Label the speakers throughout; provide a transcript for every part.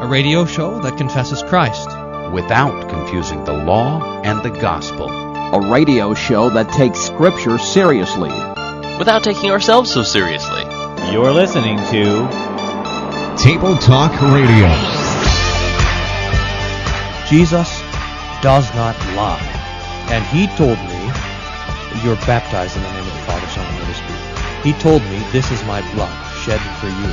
Speaker 1: a radio show that confesses Christ.
Speaker 2: without confusing the law and the gospel.
Speaker 3: A radio show that takes Scripture seriously.
Speaker 4: without taking ourselves so seriously.
Speaker 5: You're listening to
Speaker 6: Table Talk Radio.
Speaker 7: Jesus does not lie. And he told me, You're baptized in the name of the Father, Son, and Holy Spirit. He told me, This is my blood shed for you.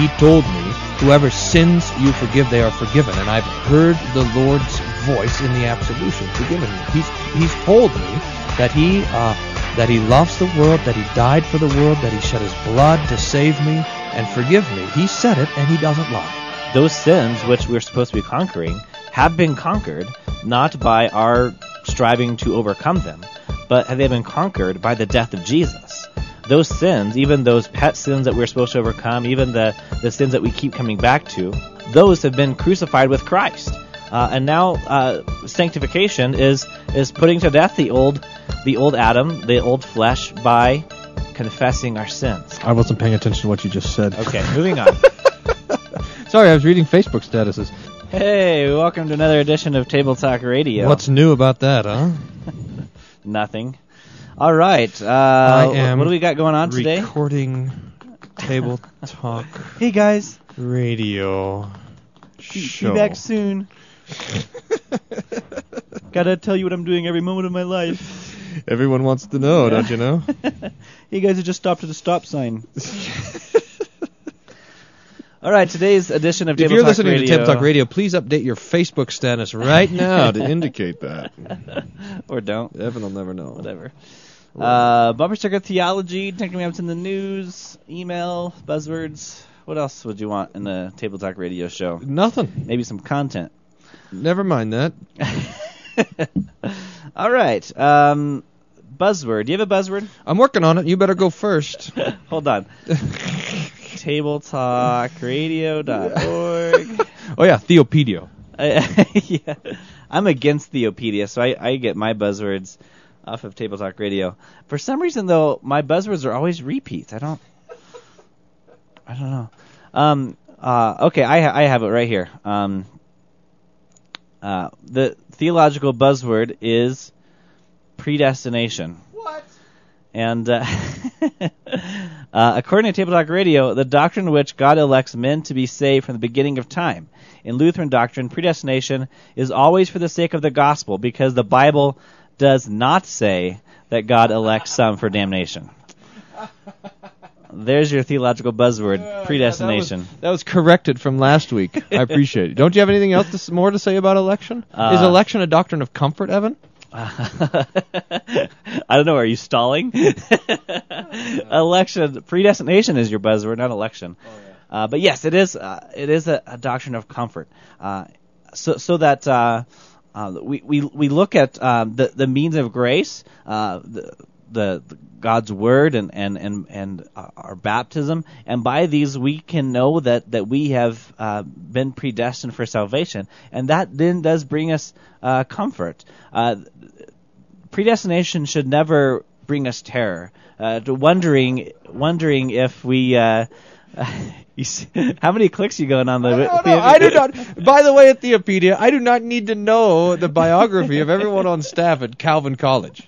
Speaker 7: He told me, Whoever sins you forgive, they are forgiven. And I've heard the Lord's voice in the absolution, forgiven me. He's, he's told me that he, uh, that he loves the world, that he died for the world, that he shed his blood to save me and forgive me. He said it, and he doesn't lie.
Speaker 5: those sins which we're supposed to be conquering have been conquered not by our striving to overcome them, but have they been conquered by the death of Jesus. Those sins, even those pet sins that we're supposed to overcome, even the, the sins that we keep coming back to, those have been crucified with Christ. Uh, and now uh, sanctification is is putting to death the old the old Adam, the old flesh, by confessing our sins.
Speaker 1: I wasn't paying attention to what you just said.
Speaker 5: Okay, moving on.
Speaker 1: Sorry, I was reading Facebook statuses.
Speaker 5: Hey, welcome to another edition of Table Talk Radio.
Speaker 1: What's new about that, huh?
Speaker 5: Nothing. All right. Uh,
Speaker 1: I am
Speaker 5: what do we got going on today?
Speaker 1: Recording Table Talk
Speaker 5: Hey guys,
Speaker 1: Radio Show.
Speaker 5: be back soon. Gotta tell you what I'm doing every moment of my life.
Speaker 1: Everyone wants to know, don't you know?
Speaker 5: You guys have just stopped at a stop sign. All right, today's edition of
Speaker 1: if
Speaker 5: Table
Speaker 1: you're
Speaker 5: Talk
Speaker 1: listening
Speaker 5: Radio,
Speaker 1: to Table Talk Radio, please update your Facebook status right now to indicate that.
Speaker 5: or don't,
Speaker 1: Evan will never know.
Speaker 5: whatever. Uh, bumper sticker theology, technically in the news, email, buzzwords. What else would you want in the Table Talk Radio show?
Speaker 1: Nothing.
Speaker 5: Maybe some content.
Speaker 1: Never mind that.
Speaker 5: All right. Um, buzzword. Do you have a buzzword?
Speaker 1: I'm working on it. You better go first.
Speaker 5: Hold on. TableTalkRadio.org.
Speaker 1: Oh yeah, Theopedia.
Speaker 5: Yeah. I'm against Theopedia, so I, I get my buzzwords off of Table Talk Radio. For some reason, though, my buzzwords are always repeats. I don't. I don't know. Um. Uh. Okay. I ha- I have it right here. Um. Uh. The theological buzzword is predestination. What? And uh, uh, according to Table Talk Radio, the doctrine in which God elects men to be saved from the beginning of time. In Lutheran doctrine, predestination is always for the sake of the gospel because the Bible does not say that God elects some for damnation. There's your theological buzzword, predestination.
Speaker 1: That was, that was corrected from last week. I appreciate it. Don't you have anything else to, more to say about election?
Speaker 5: Uh,
Speaker 1: Is election a doctrine of comfort, Evan?
Speaker 5: I don't know. Are you stalling? election, predestination is your buzzword, not election. Uh, but yes, it is. Uh, it is a, a doctrine of comfort. Uh, so, so that uh, we, we we look at um, the the means of grace, uh, the, the the God's word and and and and uh, our baptism, and by these we can know that that we have uh, been predestined for salvation, and that then does bring us uh, comfort. Uh, predestination should never bring us terror. Wondering wondering if we. How many clicks you going on the?
Speaker 1: No, no, I do not. By the way, at Theopedia, I do not need to know the biography of everyone on staff at Calvin College.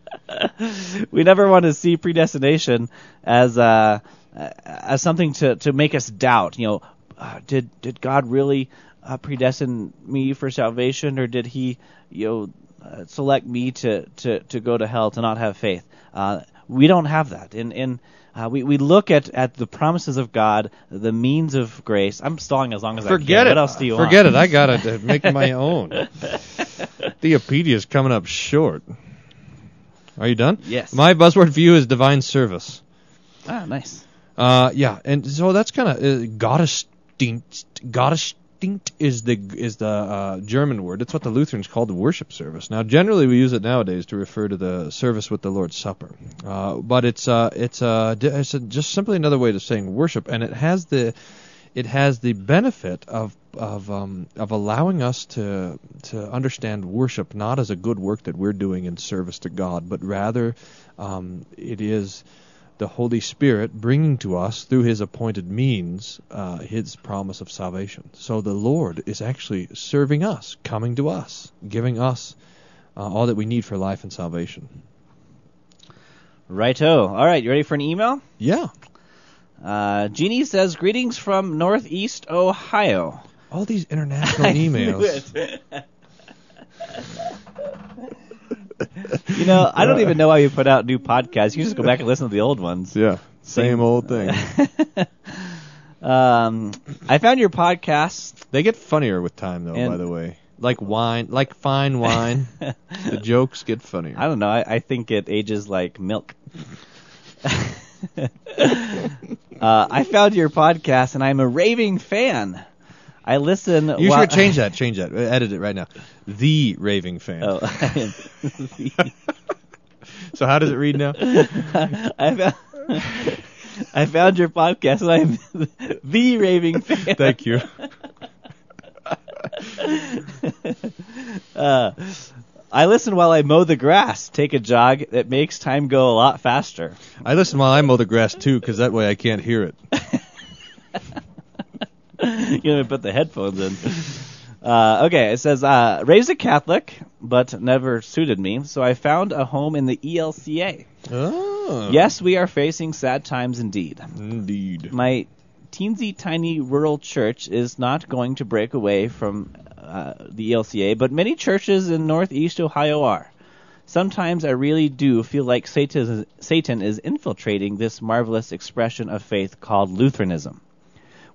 Speaker 5: we never want to see predestination as uh, as something to, to make us doubt. You know, uh, did did God really uh, predestine me for salvation, or did He, you know, uh, select me to, to, to go to hell to not have faith? Uh, we don't have that. In in uh, we we look at, at the promises of God, the means of grace. I'm stalling as long as I can.
Speaker 1: Forget it.
Speaker 5: What else do you
Speaker 1: Forget
Speaker 5: want?
Speaker 1: it. I gotta uh, make my own. Theopedia is coming up short. Are you done?
Speaker 5: Yes.
Speaker 1: My buzzword you is divine service.
Speaker 5: Ah, nice.
Speaker 1: Uh, yeah, and so that's kind of uh, Gottesdienst. Gottesdienst is the is the uh, German word. It's what the Lutherans call the worship service. Now, generally, we use it nowadays to refer to the service with the Lord's Supper. Uh, but it's uh, it's uh, it's a, just simply another way of saying worship, and it has the it has the benefit of of um, of allowing us to to understand worship not as a good work that we're doing in service to God, but rather um, it is the Holy Spirit bringing to us through His appointed means uh, His promise of salvation. So the Lord is actually serving us, coming to us, giving us uh, all that we need for life and salvation.
Speaker 5: Righto. All right, you ready for an email?
Speaker 1: Yeah.
Speaker 5: Uh, Jeannie says, "Greetings from Northeast Ohio."
Speaker 1: All these international emails.
Speaker 5: You know, I don't even know why you put out new podcasts. You just go back and listen to the old ones.
Speaker 1: Yeah. Same old thing.
Speaker 5: Um, I found your podcast.
Speaker 1: They get funnier with time, though. By the way, like wine, like fine wine, the jokes get funnier.
Speaker 5: I don't know. I, I think it ages like milk. uh, I found your podcast, and I'm a raving fan. I listen.
Speaker 1: you
Speaker 5: while-
Speaker 1: should change that. Change that. Edit it right now. The raving fan.
Speaker 5: Oh,
Speaker 1: So how does it read now?
Speaker 5: I found, I found your podcast, and I'm the raving fan.
Speaker 1: Thank you.
Speaker 5: Uh, I listen while I mow the grass, take a jog. It makes time go a lot faster.
Speaker 1: I listen while I mow the grass too, because that way I can't hear it.
Speaker 5: you know, put the headphones in. Uh, okay, it says, uh, raised a Catholic, but never suited me, so I found a home in the ELCA.
Speaker 1: Oh.
Speaker 5: Yes, we are facing sad times indeed.
Speaker 1: Indeed.
Speaker 5: My teensy tiny rural church is not going to break away from uh, the ELCA, but many churches in northeast Ohio are. Sometimes I really do feel like Satan Satan is infiltrating this marvelous expression of faith called Lutheranism.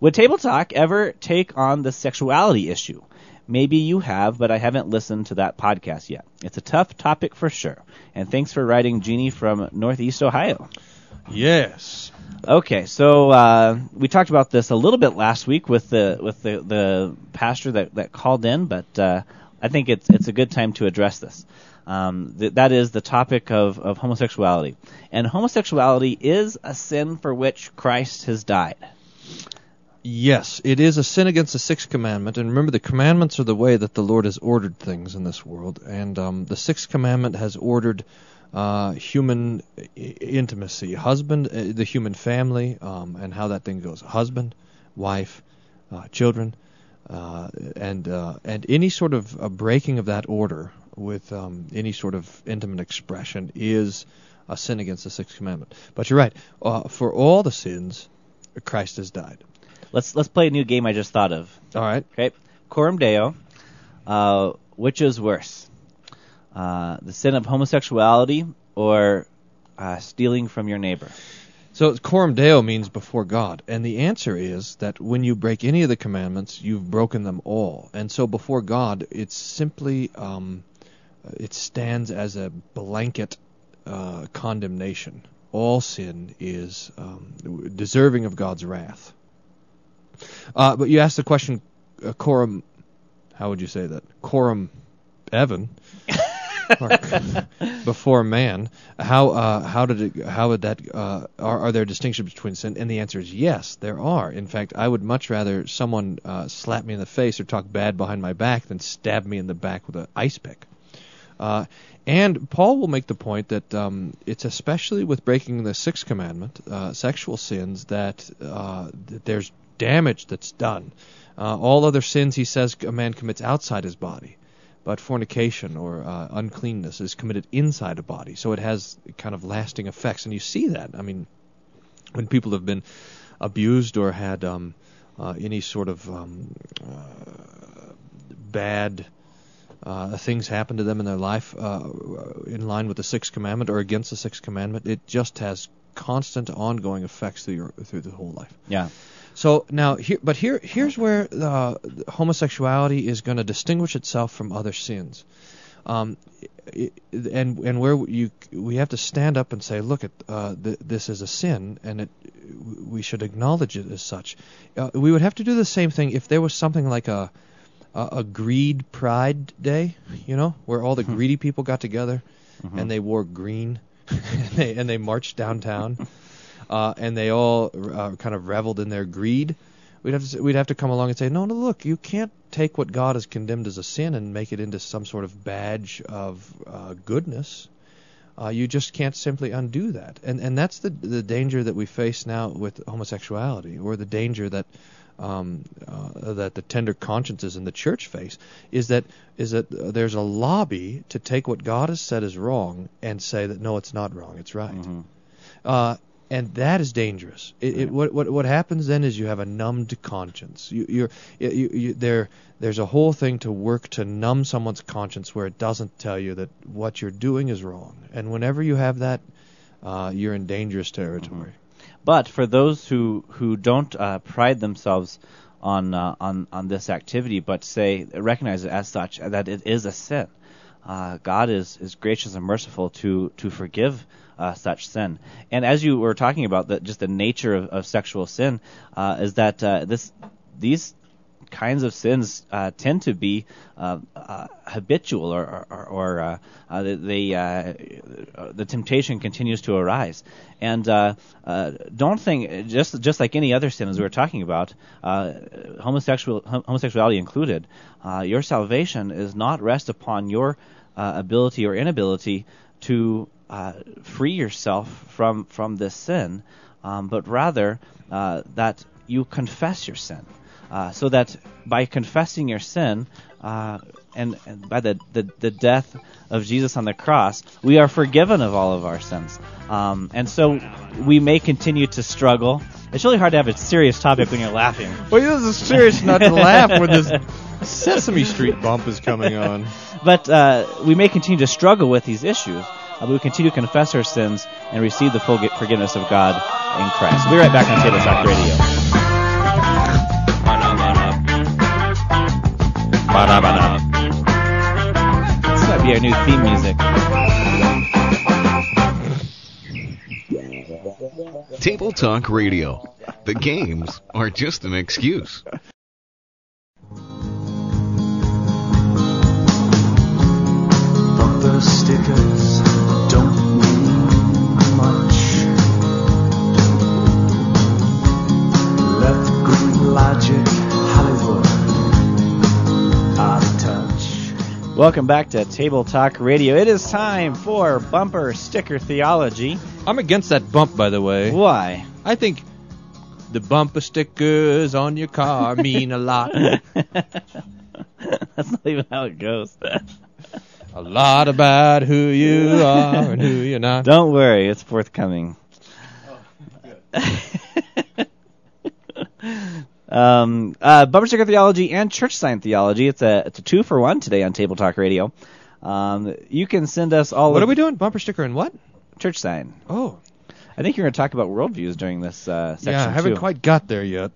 Speaker 5: Would Table Talk ever take on the sexuality issue? Maybe you have, but I haven't listened to that podcast yet. It's a tough topic for sure. And thanks for writing Jeannie from Northeast Ohio.
Speaker 1: Yes.
Speaker 5: Okay, so uh, we talked about this a little bit last week with the with the, the pastor that, that called in, but uh, I think it's it's a good time to address this. Um, th- that is the topic of, of homosexuality, and homosexuality is a sin for which Christ has died.
Speaker 1: Yes, it is a sin against the sixth commandment, and remember the commandments are the way that the Lord has ordered things in this world, and um, the sixth commandment has ordered uh, human intimacy, husband, uh, the human family, um, and how that thing goes, husband, wife, uh, children, uh, and uh, and any sort of breaking of that order with um, any sort of intimate expression is a sin against the sixth commandment. But you're right, uh, for all the sins, Christ has died.
Speaker 5: Let's let's play a new game I just thought of.
Speaker 1: All right.
Speaker 5: Okay, Coram Deo. Uh, which is worse, uh, the sin of homosexuality or uh, stealing from your neighbor?
Speaker 1: So coram deo means before God, and the answer is that when you break any of the commandments, you've broken them all. And so before God, it's simply um, it stands as a blanket uh, condemnation. All sin is um, deserving of God's wrath. Uh, but you asked the question, uh, coram. How would you say that? Coram, Evan. before man. How uh, how did it? How would that? Uh, are are there distinctions between sin? And the answer is yes, there are. In fact, I would much rather someone uh, slap me in the face or talk bad behind my back than stab me in the back with an ice pick. Uh, and Paul will make the point that um, it's especially with breaking the sixth commandment, uh, sexual sins, that, uh, that there's damage that's done. Uh, all other sins, he says, a man commits outside his body, but fornication or uh, uncleanness is committed inside a body, so it has kind of lasting effects. And you see that. I mean, when people have been abused or had um, uh, any sort of um, uh, bad uh, things happen to them in their life uh, in line with the sixth commandment or against the sixth commandment, it just has constant, ongoing effects through your through the whole life.
Speaker 5: Yeah.
Speaker 1: So now, here, but here, here's where uh, homosexuality is going to distinguish itself from other sins, um, i- and and where you we have to stand up and say, look, at uh, th- this is a sin, and it we should acknowledge it as such. Uh, we would have to do the same thing if there was something like a a, a greed pride day, you know, where all the greedy people got together and they wore green and they and they marched downtown uh, and they all uh, kind of reveled in their greed. We'd have to we'd have to come along and say, no, no, look, you can't take what God has condemned as a sin and make it into some sort of badge of uh, goodness. uh, you just can't simply undo that. And and that's the the danger that we face now with homosexuality, or the danger that um, uh, that the tender consciences in the church face is that is that there's a lobby to take what God has said is wrong and say that no, it's not wrong, it's right.
Speaker 5: Mm-hmm.
Speaker 1: Uh, and that is dangerous. It, it, what, what what happens then is you have a numbed conscience. You, you're you, you, there there's a whole thing to work to numb someone's conscience where it doesn't tell you that what you're doing is wrong. And whenever you have that, uh, you're in dangerous territory.
Speaker 5: But for those who who don't uh, pride themselves on uh, on on this activity, but say recognize it as such that it is a sin, uh, God is is gracious and merciful to to forgive. Uh, such sin, and as you were talking about, that just the nature of, of sexual sin uh, is that uh, this these kinds of sins uh, tend to be uh, uh, habitual, or, or, or uh, uh, uh, the temptation continues to arise. And don't think just just like any other sin, as we were talking about, homosexual hom- homosexuality included, your salvation is not rest upon your ability or inability to free yourself from from this sin, um, but rather that you confess your sin uh, so that by confessing your sin uh, and, and by the, the, the death of Jesus on the cross, we are forgiven of all of our sins. Um, and so we may continue to struggle. It's really hard to have a serious topic when you're laughing.
Speaker 1: Well, this is serious not to laugh when this Sesame Street bump is coming on.
Speaker 5: But uh, we may continue to struggle with these issues. Uh, but we continue to confess our sins and receive the full forgiveness of God in Christ. We'll be right back on Table Talk Radio. This might be our new theme music.
Speaker 6: Table Talk Radio. The games are just an excuse.
Speaker 8: Bumper stickers
Speaker 5: Welcome back to Table Talk Radio. It is time for bumper sticker theology.
Speaker 1: I'm against that bump, by the way.
Speaker 5: Why?
Speaker 1: I think the bumper stickers on your car mean a lot.
Speaker 5: That's not even how it goes.
Speaker 1: a lot about who you are and who you're not.
Speaker 5: Don't worry, it's forthcoming. Oh, um, uh, bumper sticker theology and church sign theology. It's a it's a two for one today on Table Talk Radio. Um, you can send us all.
Speaker 1: What are we doing? Bumper sticker and what?
Speaker 5: Church sign.
Speaker 1: Oh,
Speaker 5: I think you're going to talk about worldviews during this uh, section
Speaker 1: yeah, I haven't
Speaker 5: too.
Speaker 1: quite got there yet.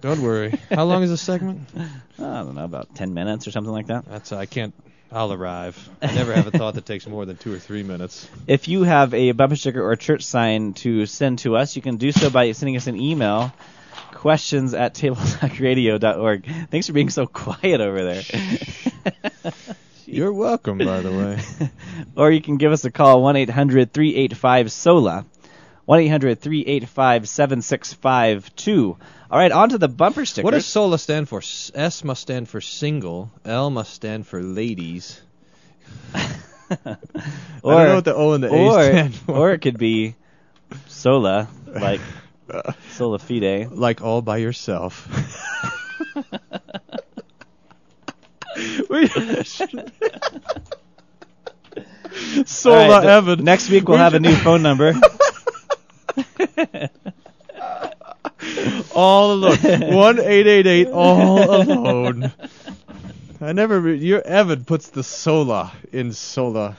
Speaker 1: Don't worry. How long is this segment?
Speaker 5: I don't know, about ten minutes or something like that.
Speaker 1: That's I can't. I'll arrive. I never have a thought that takes more than two or three minutes.
Speaker 5: If you have a bumper sticker or church sign to send to us, you can do so by sending us an email. Questions at tabletalkradio.org. Thanks for being so quiet over there.
Speaker 1: You're welcome, by the way.
Speaker 5: or you can give us a call 1 800 385 SOLA. 1 800 385 7652. All right, on to the bumper stickers.
Speaker 1: What does SOLA stand for? S must stand for single. L must stand for ladies. I don't know what the O and the A
Speaker 5: or,
Speaker 1: stand for.
Speaker 5: Or it could be sola, like sola fide.
Speaker 1: like all by yourself. We- Sola
Speaker 5: right,
Speaker 1: Evan.
Speaker 5: Next week we'll have a new phone number.
Speaker 1: all alone. One eight eight eight. All alone. I never. Re- your Evan puts the sola in sola.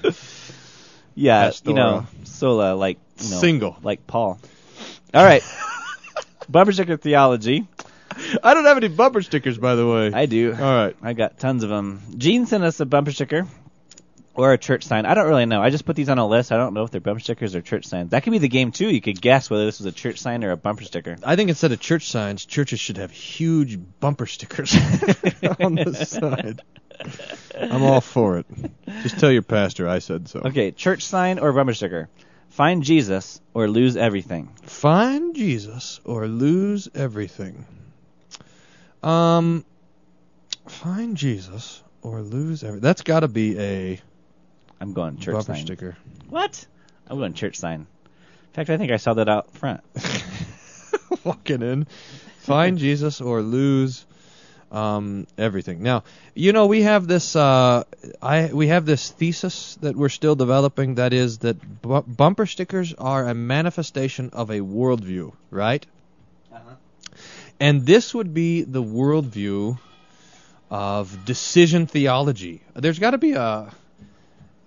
Speaker 5: yeah,
Speaker 1: Pastora.
Speaker 5: you know, sola, like you know,
Speaker 1: Single.
Speaker 5: like Paul. All right, bumper sticker theology.
Speaker 1: I don't have any bumper stickers, by the way.
Speaker 5: I do.
Speaker 1: All right.
Speaker 5: I got tons of them. Gene sent us a bumper sticker or a church sign. I don't really know. I just put these on a list. I don't know if they're bumper stickers or church signs. That could be the game too. You could guess whether this was a church sign or a bumper sticker.
Speaker 1: I think instead of church signs, churches should have huge bumper stickers on the side. I'm all for it. Just tell your pastor I said so.
Speaker 5: Okay, church sign or bumper sticker. Find Jesus or lose everything.
Speaker 1: Find Jesus or lose everything. Um, find Jesus or lose everything. That's got to be a
Speaker 5: I'm going church
Speaker 1: bumper
Speaker 5: sign.
Speaker 1: sticker.
Speaker 5: What? I'm going church sign. In fact, I think I saw that out front.
Speaker 1: Walking in, find Jesus or lose um, everything. Now, you know, we have this. Uh, I we have this thesis that we're still developing. That is that bu- bumper stickers are a manifestation of a worldview, right? And this would be the worldview of decision theology. There's got to be a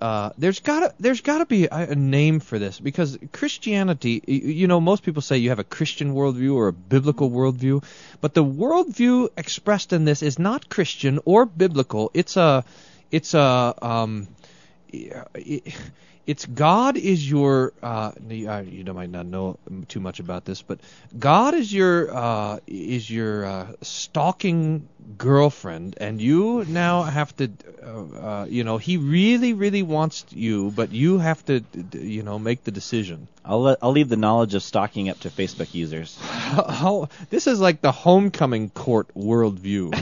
Speaker 1: uh, there's gotta there's gotta be a, a name for this because Christianity, you know, most people say you have a Christian worldview or a biblical worldview, but the worldview expressed in this is not Christian or biblical. It's a it's a um, it's God is your uh, you uh, might not know too much about this, but God is your uh, is your uh, stalking girlfriend, and you now have to, uh, uh, you know, he really really wants you, but you have to, you know, make the decision.
Speaker 5: I'll let, I'll leave the knowledge of stalking up to Facebook users.
Speaker 1: How, this is like the homecoming court worldview.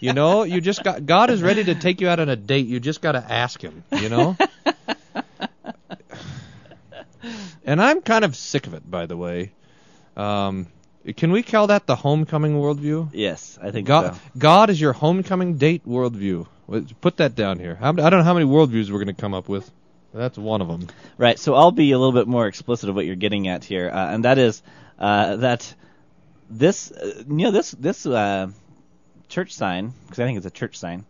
Speaker 1: you know, you just got God is ready to take you out on a date. You just got to ask him. You know. and I'm kind of sick of it, by the way. Um, can we call that the homecoming worldview?
Speaker 5: Yes, I think
Speaker 1: God,
Speaker 5: so.
Speaker 1: God is your homecoming date worldview. Put that down here. I don't know how many worldviews we're going to come up with. That's one of them.
Speaker 5: Right. So I'll be a little bit more explicit of what you're getting at here, uh, and that is uh, that this, uh, you know, this this uh, church sign, because I think it's a church sign,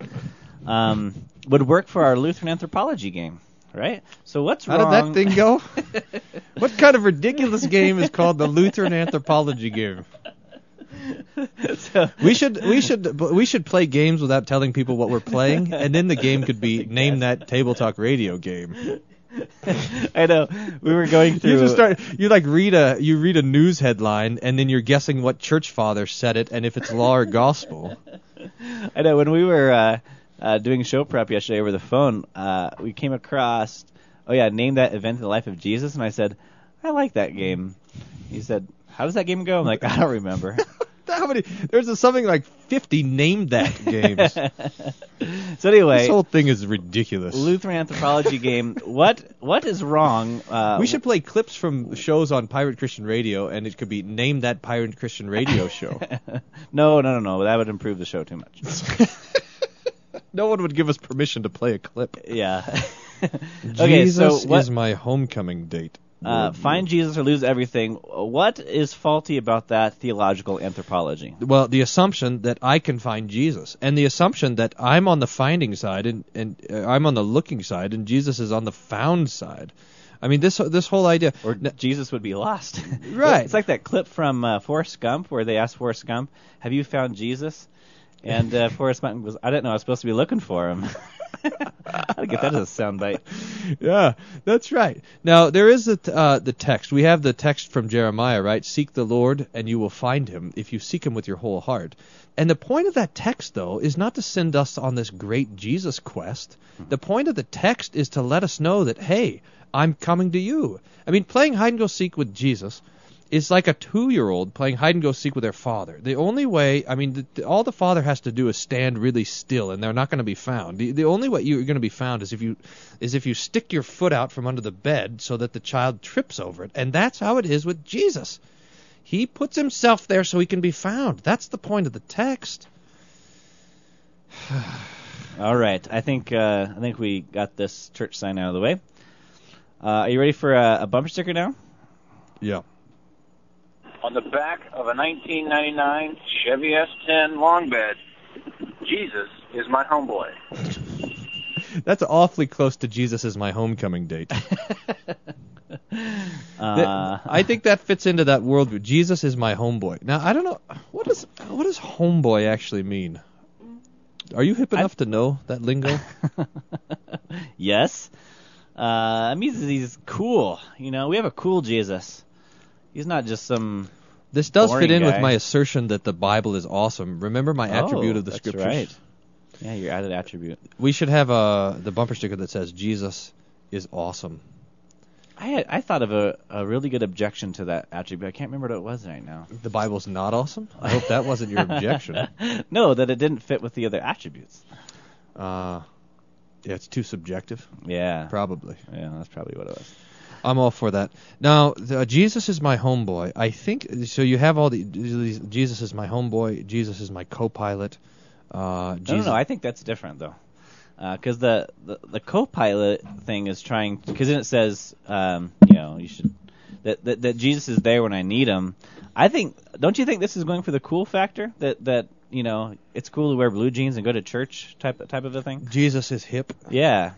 Speaker 5: um, would work for our Lutheran anthropology game, right? So what's
Speaker 1: How
Speaker 5: wrong?
Speaker 1: did that thing go? what kind of ridiculous game is called the Lutheran anthropology game?
Speaker 5: so,
Speaker 1: We should we should we should play games without telling people what we're playing, and then the game could be name that table talk radio game.
Speaker 5: I know we were going through.
Speaker 1: You just start you like read a you read a news headline, and then you're guessing what church father said it, and if it's law or gospel.
Speaker 5: I know when we were uh, uh, doing show prep yesterday over the phone, uh, we came across, oh yeah, name that event in the life of Jesus, and I said, I like that game. He said, How does that game go? I'm like, I don't remember.
Speaker 1: How many? There's a, something like 50 named that games.
Speaker 5: so anyway,
Speaker 1: this whole thing is ridiculous.
Speaker 5: Lutheran anthropology game. What what is wrong? Uh,
Speaker 1: we should play clips from shows on Pirate Christian Radio, and it could be name that Pirate Christian Radio show.
Speaker 5: no, no, no, no. That would improve the show too much.
Speaker 1: No one would give us permission to play a clip.
Speaker 5: Yeah. okay,
Speaker 1: Jesus
Speaker 5: so what,
Speaker 1: is my homecoming date.
Speaker 5: uh, find Jesus or lose everything. What is faulty about that theological anthropology?
Speaker 1: Well, the assumption that I can find Jesus, and the assumption that I'm on the finding side and and uh, I'm on the looking side, and Jesus is on the found side. I mean, this this whole idea.
Speaker 5: Or Jesus would be lost.
Speaker 1: Right.
Speaker 5: it's like that clip from uh, Forrest Gump where they ask Forrest Gump, "Have you found Jesus?" And uh, Forrest Gump was, "I didn't know I was supposed to be looking for him." I'd get that as a soundbite.
Speaker 1: yeah, that's right. Now there is t- uh, the text. We have the text from Jeremiah, right? Seek the Lord, and you will find Him if you seek Him with your whole heart. And the point of that text, though, is not to send us on this great Jesus quest. The point of the text is to let us know that, hey, I'm coming to you. I mean, playing hide and go seek with Jesus is like a two-year-old playing hide and go seek with their father. The only way, I mean, the, the, all the father has to do is stand really still, and they're not going to be found. The, the only way you're going to be found is if you is if you stick your foot out from under the bed so that the child trips over it, and that's how it is with Jesus. He puts himself there so he can be found. That's the point of the text.
Speaker 5: All right, I think uh, I think we got this church sign out of the way. Uh, are you ready for a, a bumper sticker now?
Speaker 1: Yeah.
Speaker 9: On the back of a 1999 Chevy S10 long bed, Jesus is my homeboy.
Speaker 1: That's awfully close to Jesus is my homecoming date.
Speaker 5: Uh,
Speaker 1: I think that fits into that worldview. Jesus is my homeboy. Now I don't know what does what does homeboy actually mean. Are you hip enough to know that lingo?
Speaker 5: yes. Uh, it means he's cool. You know, we have a cool Jesus. He's not just some.
Speaker 1: This does fit in with my assertion that the Bible is awesome. Remember my attribute
Speaker 5: Oh,
Speaker 1: of the
Speaker 5: that's
Speaker 1: scriptures.
Speaker 5: right. Yeah, your added attribute.
Speaker 1: We should have uh, the bumper sticker that says Jesus is awesome.
Speaker 5: I had, I thought of a, a really good objection to that attribute. I can't remember what it was right now.
Speaker 1: The Bible's not awesome. I hope that wasn't your objection.
Speaker 5: no, that it didn't fit with the other attributes.
Speaker 1: Uh, yeah, it's too subjective.
Speaker 5: Yeah.
Speaker 1: Probably.
Speaker 5: Yeah, that's probably what it was.
Speaker 1: I'm all for that. Now, the, Jesus is my homeboy. I think so. You have all the Jesus is my homeboy. Jesus is my co-pilot. Uh,
Speaker 5: No, no, no. I think that's different though, because the, the the co-pilot thing is trying because then it says, um, you know, you should that, that that Jesus is there when I need him. I think, don't you think this is going for the cool factor that that you know it's cool to wear blue jeans and go to church type type of a thing?
Speaker 1: Jesus is hip.
Speaker 5: Yeah.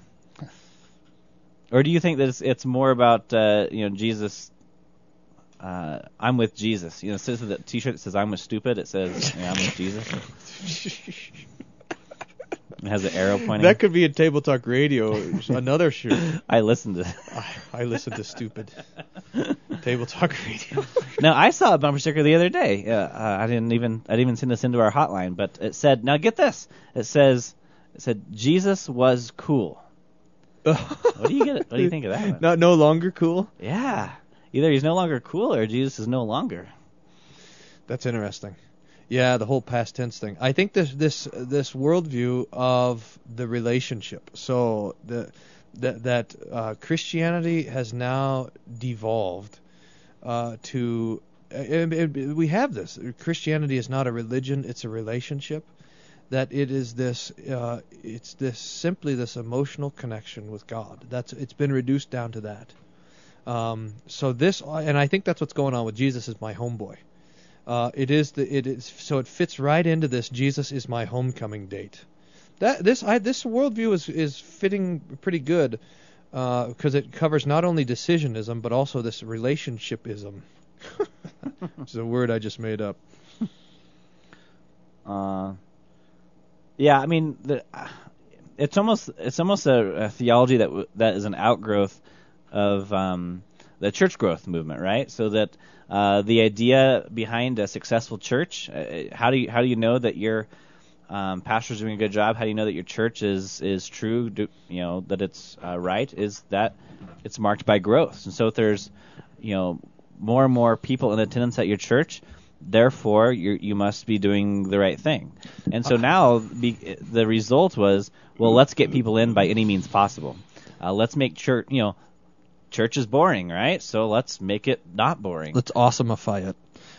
Speaker 5: Or do you think that it's, it's more about uh, you know Jesus? Uh, I'm with Jesus. You know, it says the T-shirt that says "I'm with stupid." It says yeah, "I'm with Jesus." It has an arrow pointing.
Speaker 1: That could be a Table Talk Radio, another shirt.
Speaker 5: I listened to.
Speaker 1: I, I listen to stupid Table Talk Radio.
Speaker 5: now I saw a bumper sticker the other day. Uh, uh, I didn't even I didn't even send this into our hotline, but it said, "Now get this." It says, "It said Jesus was cool." What do you get? What do you think of that? One?
Speaker 1: Not no longer cool.
Speaker 5: Yeah, either he's no longer cool or Jesus is no longer.
Speaker 1: That's interesting. Yeah, the whole past tense thing. I think this this this worldview of the relationship. So the that that uh, Christianity has now devolved uh, to. It, it, we have this. Christianity is not a religion; it's a relationship. That it is this. Uh, it's this simply this emotional connection with God. That's it's been reduced down to that. Um, so this, and I think that's what's going on with Jesus is my homeboy. Uh, it is the it is so it fits right into this Jesus is my homecoming date. That this I this worldview is is fitting pretty good because it covers not only decisionism but also this relationshipism. It's a word I just made up.
Speaker 5: Uh, yeah, I mean, the, it's almost it's almost a, a theology that w- that is an outgrowth of um, the church growth movement, right? So that uh, the idea behind a successful church, uh, how do you how do you know that your um, pastor's doing a good job? How do you know that your church is is true? Do, you know that it's uh, right? Is that it's marked by growth? And so if there's you know more and more people in attendance at your church, therefore you you must be doing the right thing. And so now be, the result was, well, let's get people in by any means possible. Uh, let's make church, you know, church is boring, right? So let's make it not boring.
Speaker 1: Let's awesomify it.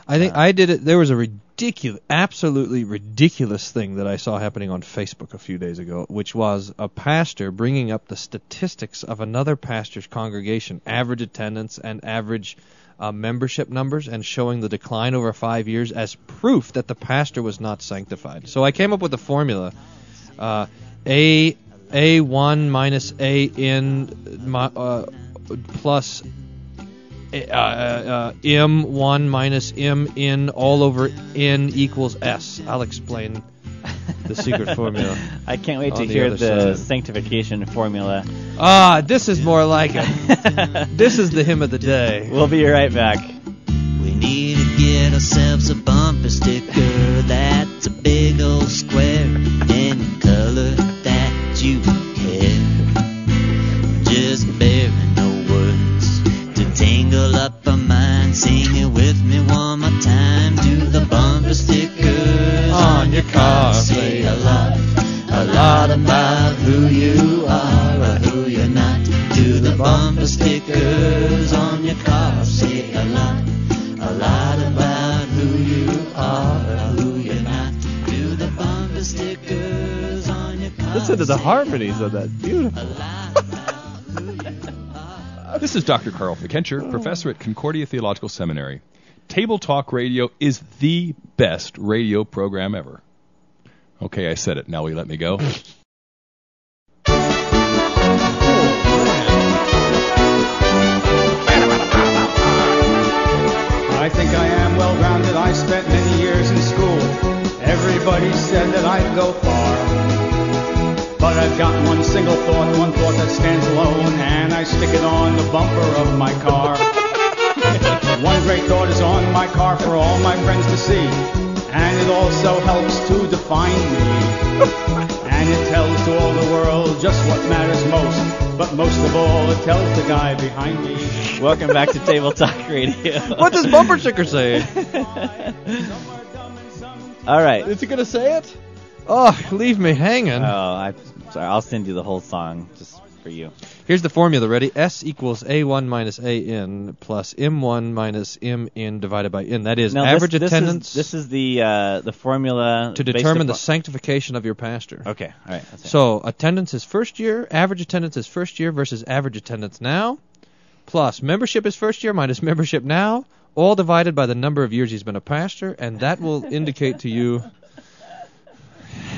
Speaker 1: I think I did it. There was a ridiculous, absolutely ridiculous thing that I saw happening on Facebook a few days ago, which was a pastor bringing up the statistics of another pastor's congregation, average attendance and average uh, membership numbers, and showing the decline over five years as proof that the pastor was not sanctified. So I came up with a formula: uh, a a one minus a in uh, plus uh, uh, m1 minus m in all over n equals s. I'll explain the secret formula.
Speaker 5: I can't wait to
Speaker 1: on the
Speaker 5: hear the
Speaker 1: side.
Speaker 5: sanctification formula.
Speaker 1: Ah, this is more like it. this is the hymn of the day.
Speaker 5: We'll be right back.
Speaker 10: We need to get ourselves a bumper sticker that's a big old square any color that you care. Just bearing no words to tangle up our minds. Sing it with me one more time.
Speaker 1: Your car,
Speaker 10: Say a lot, a lot about who you are or who you're not. Do the bumper stickers on your car. Say a lot, a lot about who you are or who you're not. Do the bumper stickers on your car.
Speaker 1: Listen to the harmonies of that. Beautiful.
Speaker 11: This is Dr. Carl Fickenscher, professor at Concordia Theological Seminary. Table Talk Radio is the best radio program ever. Okay, I said it. Now will you let me go?
Speaker 12: I think I am well rounded. I spent many years in school. Everybody said that I'd go far. But I've got one single thought, one thought that stands alone, and I stick it on the bumper of my car. one great thought is on my car for all my friends to see. And it also helps to define me. And it tells to all the world just what matters most. But most of all, it tells the guy behind me.
Speaker 5: Welcome back to Table Talk Radio.
Speaker 1: What does bumper sticker say?
Speaker 5: All right.
Speaker 1: Is he gonna say it? Oh, leave me hanging.
Speaker 5: Oh, I sorry. I'll send you the whole song. Just for you.
Speaker 1: Here's the formula. Ready? S equals A1 minus AN plus M1 minus MN divided by N. That is
Speaker 5: Now,
Speaker 1: average
Speaker 5: this, this
Speaker 1: attendance
Speaker 5: Is, this is the uh, the formula
Speaker 1: to determine the sanctification of your pastor.
Speaker 5: Okay, all right.
Speaker 1: So attendance is first year, average attendance is first year versus average attendance now, plus membership is first year minus membership now, all divided by the number of years he's been a pastor, and that will indicate to you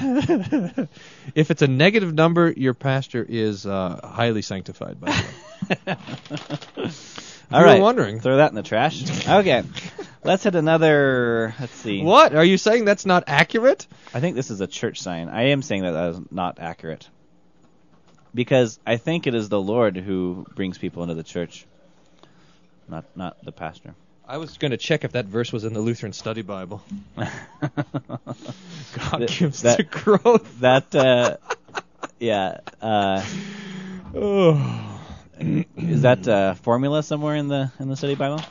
Speaker 1: if it's a negative number, your pastor is uh, highly sanctified. By the way.
Speaker 5: All right,
Speaker 1: wondering.
Speaker 5: Throw that in the trash. Okay, let's hit another. Let's see.
Speaker 1: What are you saying? That's not accurate.
Speaker 5: I think this is a church sign. I am saying that that is not accurate. Because I think it is the Lord who brings people into the church, not not the pastor.
Speaker 1: I was going to check if that verse was in the Lutheran Study Bible. God gives
Speaker 5: that-
Speaker 1: the growth.
Speaker 5: That uh, yeah. Uh,
Speaker 1: Oh.
Speaker 5: is that uh, formula somewhere in the in the study Bible?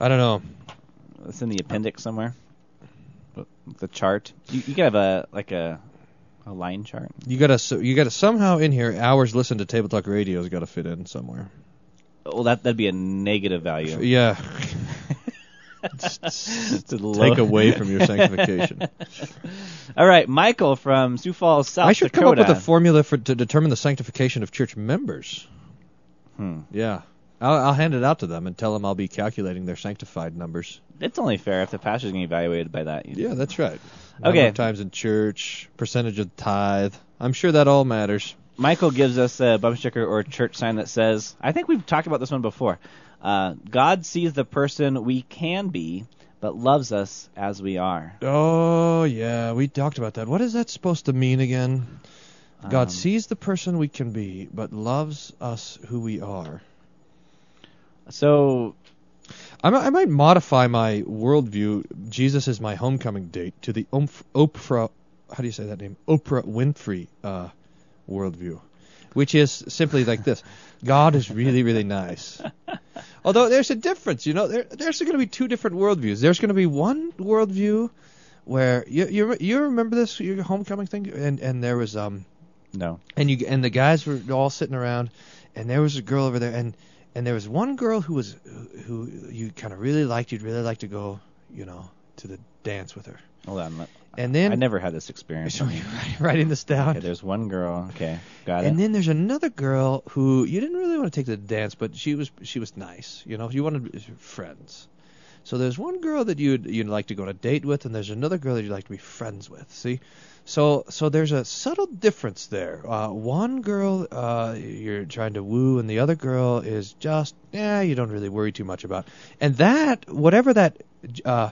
Speaker 1: I don't know.
Speaker 5: It's in the appendix somewhere. The chart. You, you could have a like a a line chart.
Speaker 1: You gotta so you gotta somehow in here hours listen to Table Talk Radio's got to fit in somewhere.
Speaker 5: Well, that that'd be a negative value.
Speaker 1: Yeah.
Speaker 5: To
Speaker 1: Take
Speaker 5: low-
Speaker 1: away from your sanctification.
Speaker 5: All right, Michael from Sioux Falls, South
Speaker 1: I should
Speaker 5: Dakota.
Speaker 1: come up with a formula for to determine the sanctification of church members.
Speaker 5: Hmm.
Speaker 1: Yeah. I'll, I'll hand it out to them and tell them I'll be calculating their sanctified numbers.
Speaker 5: It's only fair if the pastor's getting evaluated by that.
Speaker 1: Yeah, that's right. Number
Speaker 5: Okay.
Speaker 1: of times in church, percentage of tithe. I'm sure that all matters.
Speaker 5: Michael gives us a bump sticker or church sign that says, I think we've talked about this one before. Uh, God sees the person we can be, but loves us as we are.
Speaker 1: Oh yeah, we talked about that. What is that supposed to mean again? God
Speaker 5: Um,
Speaker 1: sees the person we can be, but loves us who we are.
Speaker 5: So
Speaker 1: I might, I might modify my worldview. Jesus is my homecoming date to the Oprah. How do you say that name? Oprah Winfrey uh, worldview, which is simply like this: God is really, really nice. Although there's a difference, you know, there, there's going to be two different worldviews. There's going to be one worldview where you you you remember this your homecoming thing, and and there was um
Speaker 5: No.
Speaker 1: and you and the guys were all sitting around, and there was a girl over there, and and there was one girl who was who you kind of really liked. You'd really like to go, you know, to the dance with her.
Speaker 5: Hold on. let-
Speaker 1: And then
Speaker 5: I never had this experience.
Speaker 1: So you're writing this down.
Speaker 5: Okay, there's one girl. Okay, got it.
Speaker 1: and then there's another girl who you didn't really want to take to the dance, but she was she was nice. You know, you wanted friends. So there's one girl that you'd you'd like to go on a date with, and there's another girl that you'd like to be friends with. See, so so there's a subtle difference there. Uh, one girl uh, you're trying to woo, and the other girl is just yeah, you don't really worry too much about. And that whatever that uh,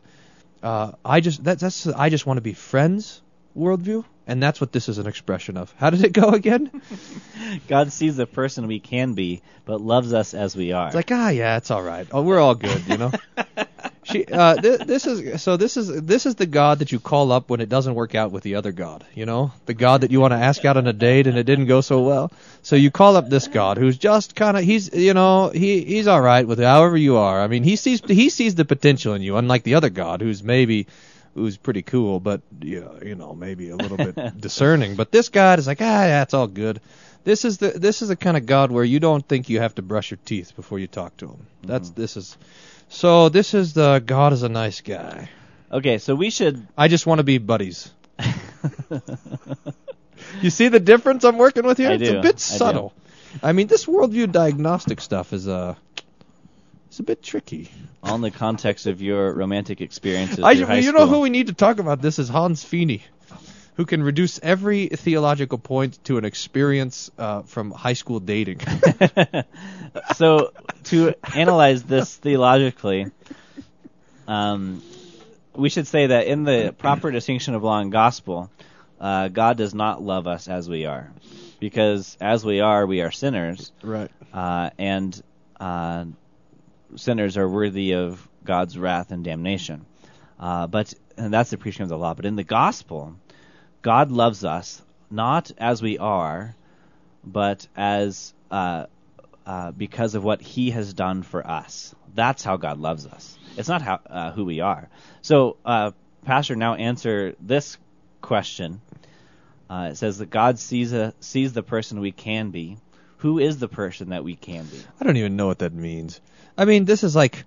Speaker 1: uh, I just that, that's I just want to be friends worldview, and that's what this is an expression of. How did it go again?
Speaker 5: God sees the person we can be, but loves us as we are.
Speaker 1: It's like, ah, yeah, it's all right. Oh, we're all good, you know. she, uh, th- this is so. This is this is the God that you call up when it doesn't work out with the other God. You know, the God that you want to ask out on a date and it didn't go so well. So you call up this God who's just kind of he's you know he he's all right with however you are. I mean, he sees he sees the potential in you, unlike the other God who's maybe who's pretty cool, but yeah, you know, maybe a little bit discerning. But this God is like, ah, yeah, it's all good. This is the this is the kind of God where you don't think you have to brush your teeth before you talk to him. That's this is so this is the God is a nice guy.
Speaker 5: Okay, so we should.
Speaker 1: I just want to be buddies. you see the difference I'm working with here?
Speaker 5: I
Speaker 1: It's
Speaker 5: do,
Speaker 1: a bit subtle. I, mean, this worldview diagnostic stuff is uh it's a bit tricky.
Speaker 5: All in the context of your romantic experiences.
Speaker 1: I, you know
Speaker 5: school.
Speaker 1: who we need to talk about this is Hans Fiene, who can reduce every theological point to an experience uh, from high school dating.
Speaker 5: so to analyze this theologically, um, we should say that in the proper distinction of law and gospel, uh, God does not love us as we are, because as we are, we are sinners,
Speaker 1: right?
Speaker 5: Uh, and uh, sinners are worthy of God's wrath and damnation. Uh, but and that's the preaching of the law. But in the gospel, God loves us not as we are, but as uh, uh, because of what He has done for us. That's how God loves us. It's not how uh, who we are. So, uh, Pastor, now answer this question. Uh, it says that God sees a, sees the person we can be, who is the person that we can be?
Speaker 1: I don't even know what that means. I mean, this is like,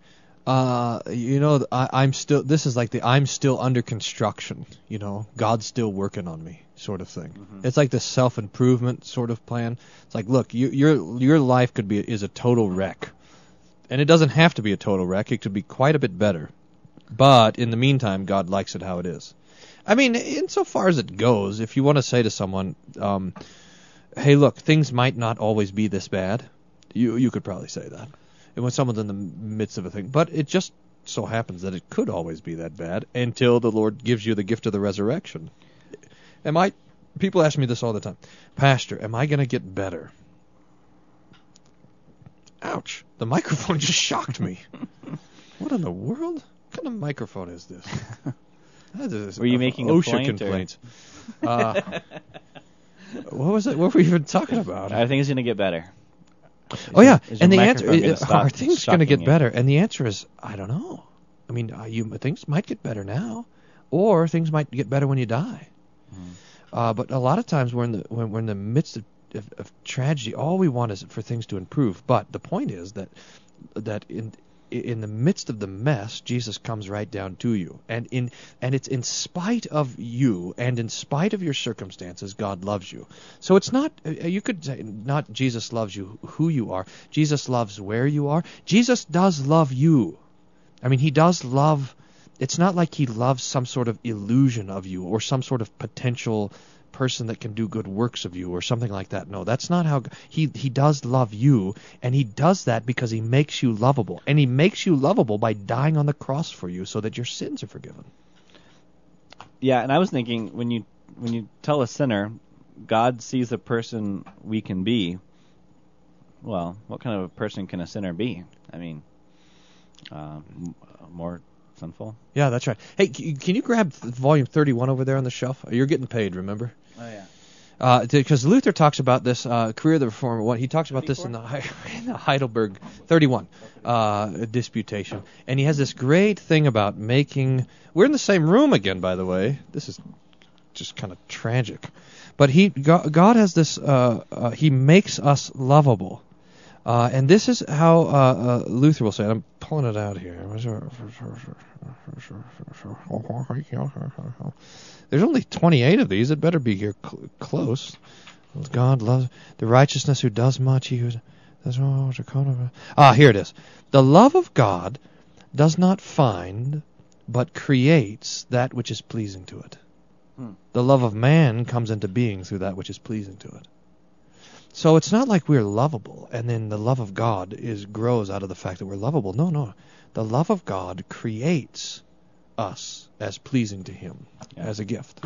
Speaker 1: uh, you know, I, I'm still. This is like the I'm still under construction. You know, God's still working on me, sort of thing. It's like the self improvement sort of plan. It's like, look, you, your your life could be is a total wreck, and it doesn't have to be a total wreck. It could be quite a bit better. But in the meantime, God likes it how it is. I mean, insofar as it goes, if you want to say to someone, um, "Hey, look, things might not always be this bad," you you could probably say that. And when someone's in the midst of a thing, but it just so happens that it could always be that bad until the Lord gives you the gift of the resurrection. Am I? People ask me this all the time, Pastor. Am I going to get better? Ouch! The microphone just shocked me. what in the world? What kind of microphone is this? Is
Speaker 5: Were you making a
Speaker 1: OSHA
Speaker 5: point, or-
Speaker 1: complaints? Uh, what was it? What were we even talking about?
Speaker 5: I think it's going to get better.
Speaker 1: Oh yeah,
Speaker 5: your
Speaker 1: and the answer is, are things going to get
Speaker 5: you?
Speaker 1: better? And the answer is I don't know. I mean, uh, you things might get better now, or things might get better when you die.
Speaker 5: Hmm.
Speaker 1: Uh, but a lot of times we're in the when we're in the midst of, of, of tragedy. All we want is for things to improve. But the point is that that in in the midst of the mess, Jesus comes right down to you, and in and it's in spite of you and in spite of your circumstances, God loves you. So it's not uh, you could say not Jesus loves you who you are. Jesus loves where you are. Jesus does love you. I mean, he does love. It's not like he loves some sort of illusion of you or some sort of potential person that can do good works of you or something like that. No, that's not how he he does love you and he does that because he makes you lovable. And he makes you lovable by dying on the cross for you so that your sins are forgiven.
Speaker 5: Yeah, and I was thinking when you when you tell a sinner, God sees the person we can be. Well, what kind of a person can a sinner be? I mean, uh, more sinful.
Speaker 1: Yeah, that's right. Hey, can you grab volume 31 over there on the shelf? You're getting paid, remember?
Speaker 5: Oh yeah.
Speaker 1: because Luther talks about this uh, career of the reformer. What he talks about this in the, in the Heidelberg 31 uh, disputation, and he has this great thing about making. We're in the same room again, by the way. This is just kind of tragic, but he God, God has this. Uh, uh, he makes us lovable. Uh, and this is how uh, uh, Luther will say it. I'm pulling it out here. There's only 28 of these. It better be here cl- close. God loves the righteousness who does much. He who does ah, here it is. The love of God does not find, but creates that which is pleasing to it.
Speaker 5: Hmm.
Speaker 1: The love of man comes into being through that which is pleasing to it. So it's not like we're lovable, and then the love of God is grows out of the fact that we're lovable. No, no. The love of God creates us as pleasing to Him as a gift.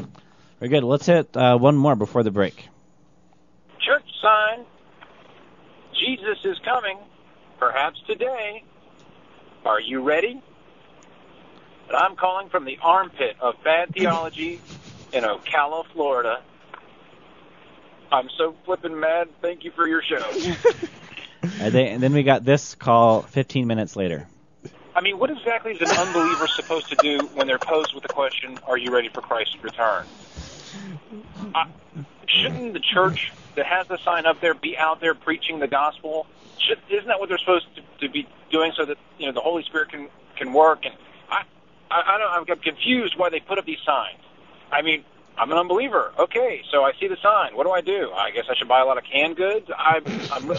Speaker 5: Very good. Let's hit uh, one more before the break.
Speaker 9: Church sign. Jesus is coming, perhaps today. Are you ready? And I'm calling from the armpit of bad theology in Ocala, Florida. I'm so flipping mad. Thank you for your show.
Speaker 5: And, they, and then we got this call 15 minutes later.
Speaker 9: I mean, what exactly is an unbeliever supposed to do when they're posed with the question, "Are you ready for Christ's return?" Shouldn't the church that has the sign up there be out there preaching the gospel? Should, isn't that what they're supposed to, to be doing so that you know the Holy Spirit can can work? And I, I, I don't. I'm confused why they put up these signs. I mean, I'm an unbeliever. Okay, so I see the sign. What do I do? I guess I should buy a lot of canned goods. I'm, I'm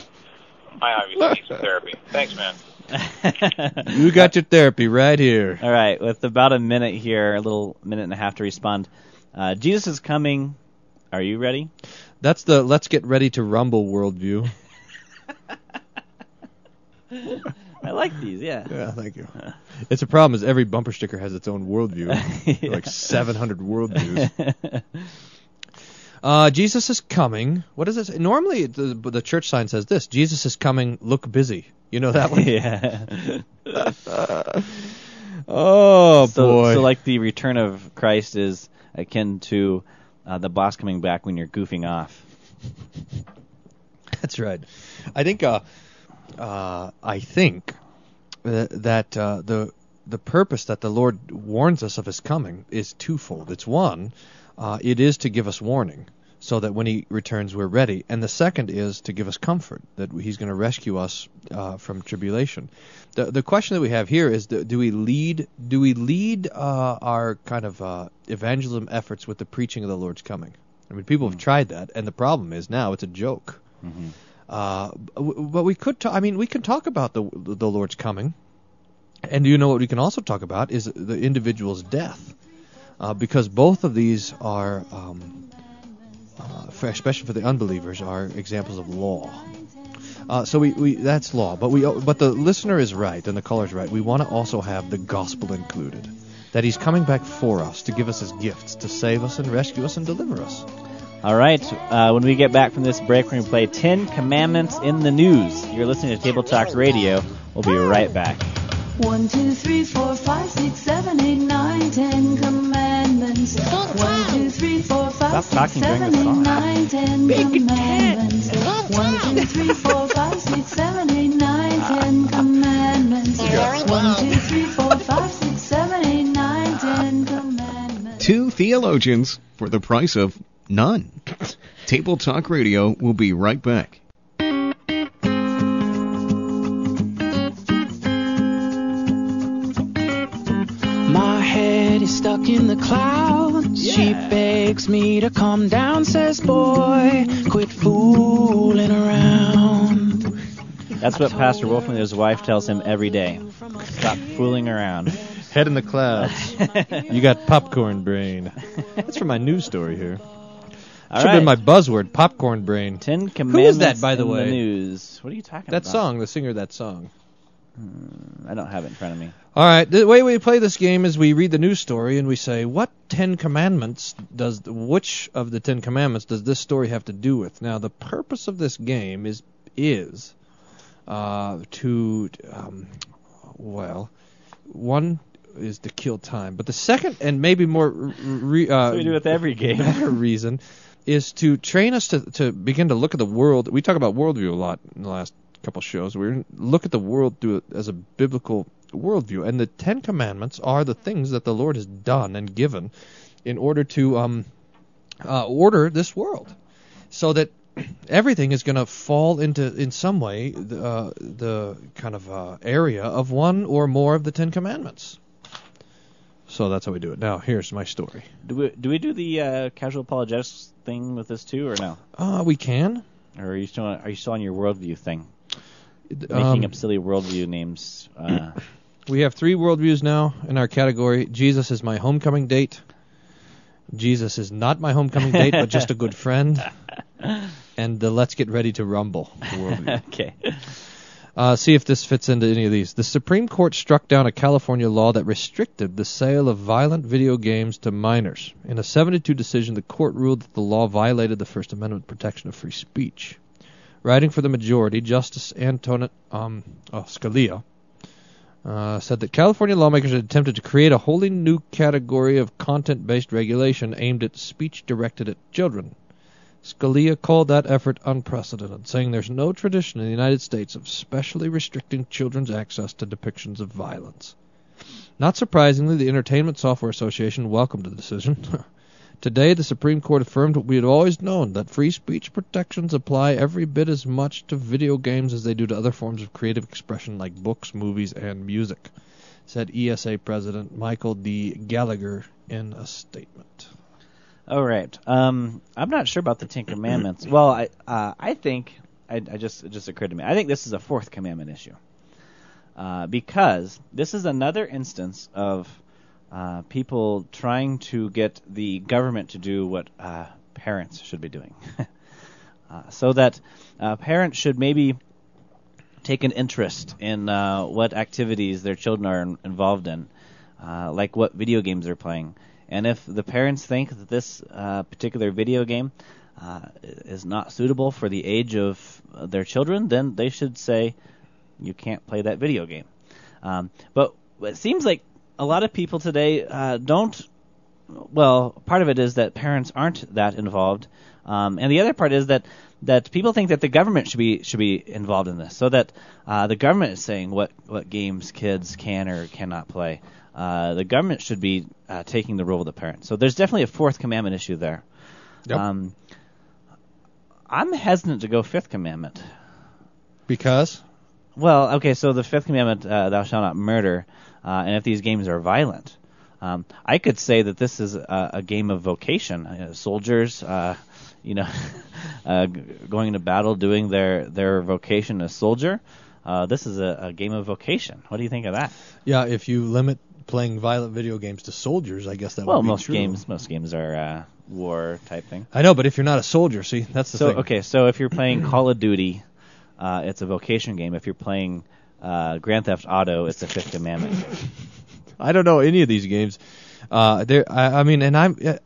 Speaker 9: I obviously need some therapy. Thanks, man.
Speaker 1: You got your therapy right here.
Speaker 5: All right, with about a minute here, a little minute and a half to respond. Uh, Jesus is coming. Are you ready?
Speaker 1: That's the let's get ready to rumble worldview.
Speaker 5: I like these. Yeah.
Speaker 1: Yeah, thank you. It's a problem is every bumper sticker has its own worldview. Like 700 worldviews. Uh, Jesus is coming. What is this? Normally, the, the church sign says this: Jesus is coming. Look busy. You know that one?
Speaker 5: yeah.
Speaker 1: oh
Speaker 5: so,
Speaker 1: boy.
Speaker 5: So like the return of Christ is akin to uh, the boss coming back when you're goofing off.
Speaker 1: That's right. I think. Uh, uh, I think uh, that uh, the the purpose that the Lord warns us of His coming is twofold. It's one, uh, it is to give us warning, so that when he returns we're ready. And the second is to give us comfort that he's going to rescue us uh, from tribulation. The the question that we have here is do, do we lead do we lead uh, our kind of uh, evangelism efforts with the preaching of the Lord's coming? I mean, people have tried that, and the problem is now it's a joke.
Speaker 5: Mm-hmm.
Speaker 1: Uh, but we could, ta- I mean, we can talk about the the Lord's coming, and you know what we can also talk about is the individual's death, uh, because both of these are, um, uh, for, especially for the unbelievers, are examples of law. Uh, so we, we that's law, but we but the listener is right and the caller's right. We want to also have the gospel included, that He's coming back for us to give us His gifts, to save us and rescue us and deliver us.
Speaker 5: All right. Uh, when we get back from this break, we're going to play Ten Commandments in the News. You're listening to Table Talk Radio. We'll be right back.
Speaker 13: One, two, three, four, five, six, seven, eight, nine, ten commandments. One, two, three, four, five,
Speaker 5: Stop
Speaker 13: six,
Speaker 5: talking during
Speaker 13: seven,
Speaker 5: the
Speaker 13: eight,
Speaker 5: song.
Speaker 13: nine, ten commandments. One, two, three, four, five, six, seven, eight, nine, ten commandments. One, two, three, four, five, six, seven, eight, nine, ten commandments.
Speaker 6: Two theologians for the price of none. Table Talk Radio will be right back.
Speaker 14: My head is stuck in the clouds. She begs me to calm down, says, Boy, quit fooling around.
Speaker 5: That's what Pastor Wolf and his wife tells him every day. Stop fooling around.
Speaker 1: Head in the clouds. you got popcorn brain. That's from my news story here.
Speaker 5: All
Speaker 1: Should have been my buzzword, popcorn brain.
Speaker 5: Ten Commandments.
Speaker 1: Who is that, by the way?
Speaker 5: the news. What are you talking
Speaker 1: That
Speaker 5: about?
Speaker 1: That song, the singer of that song.
Speaker 5: Hmm, I don't have it in front of me.
Speaker 1: All right. The way we play this game is we read the news story and we say, "What Ten Commandments does? Which of the Ten Commandments does this story have to do with?" Now, the purpose of this game is is uh, to um, well, one is to kill time, but the second and maybe more re, uh,
Speaker 5: So we do with every game.
Speaker 1: reason is to train us to to begin to look at the world. We talk about worldview a lot in the last couple shows. We look at the world through it as a biblical worldview, and the Ten Commandments are the things that the Lord has done and given in order to um, uh, order this world, so that everything is going to fall into in some way the, uh, the kind of uh, area of one or more of the Ten Commandments. So that's how we do it. Now, here's my story.
Speaker 5: Do we do we do the uh, casual apologetics thing with this too, or no?
Speaker 1: Uh, we can.
Speaker 5: Or are you still on, are you still on your worldview thing? Making
Speaker 1: Um,
Speaker 5: up silly worldview names. Uh,
Speaker 1: We have three worldviews now in our category. Jesus is my homecoming date. Jesus is not my homecoming date, but just a good friend. And the let's get ready to rumble worldview.
Speaker 5: okay.
Speaker 1: Uh, see if this fits into any of these. The Supreme Court struck down a California law that restricted the sale of violent video games to minors. In a 7-2 decision, the court ruled that the law violated the First Amendment protection of free speech. Writing for the majority, Justice Antonin um, oh, Scalia uh, said that California lawmakers had attempted to create a wholly new category of content-based regulation aimed at speech directed at children. Scalia called that effort unprecedented, saying there's no tradition in the United States of specially restricting children's access to depictions of violence. Not surprisingly, the Entertainment Software Association welcomed the decision. Today, the Supreme Court affirmed what we had always known that free speech protections apply every bit as much to video games as they do to other forms of creative expression like books, movies, and music, said ESA President Michael D. Gallagher in a statement.
Speaker 5: All right. Um, I'm not sure about the Ten Commandments. well, I uh, I think I, I just it just occurred to me. I think this is a fourth commandment issue. Uh, because this is another instance of uh, people trying to get the government to do what uh, parents should be doing. uh, so that uh, parents should maybe take an interest in uh, what activities their children are in- involved in, uh, like what video games they're playing. And if the parents think that this uh, particular video game uh, is not suitable for the age of uh, their children, then they should say, you can't play that video game. Um, but it seems like a lot of people today uh, don't. Well, part of it is that parents aren't that involved, um, and the other part is that that people think that the government should be should be involved in this, so that uh, the government is saying what what games kids can or cannot play. Uh, the government should be uh, taking the role of the parent. So there's definitely a fourth commandment issue there.
Speaker 1: Yep.
Speaker 5: Um, I'm hesitant to go Fifth Commandment.
Speaker 1: Because?
Speaker 5: Well, okay, so the Fifth Commandment, uh, "Thou shalt not murder," uh, and if these games are violent, um, I could say that this is a, a game of vocation. Uh, soldiers, uh, you know, uh, going into battle, doing their their vocation as soldier. Uh, this is a, a game of vocation. What do you think of that?
Speaker 1: Yeah, if you limit playing violent video games to soldiers, I guess that
Speaker 5: well,
Speaker 1: would be
Speaker 5: most
Speaker 1: true.
Speaker 5: games, most games are uh, war type thing.
Speaker 1: I know, but if you're not a soldier, see, that's the
Speaker 5: so
Speaker 1: thing.
Speaker 5: okay, so if you're playing Call of Duty, uh, it's a vocation game. If you're playing uh, Grand Theft Auto, it's a Fifth Commandment.
Speaker 1: I don't know any of these games. Uh, there, I, I mean, and I'm, uh,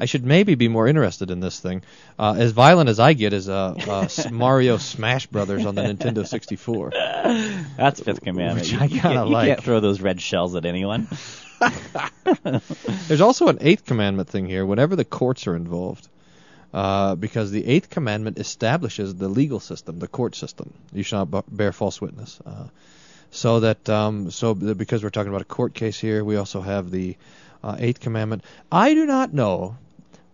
Speaker 1: I should maybe be more interested in this thing. Uh, as violent as I get is uh, uh, Mario Smash Brothers on the Nintendo 64.
Speaker 5: That's Fifth Commandment.
Speaker 1: Which
Speaker 5: You-
Speaker 1: I
Speaker 5: can't- you
Speaker 1: like.
Speaker 5: can't throw those red shells at anyone.
Speaker 1: There's also an eighth commandment thing here. Whenever the courts are involved, uh, because the eighth commandment establishes the legal system, the court system. You shall not bear false witness. Uh, so that um, so because we're talking about a court case here, we also have the uh, eighth commandment. I do not know.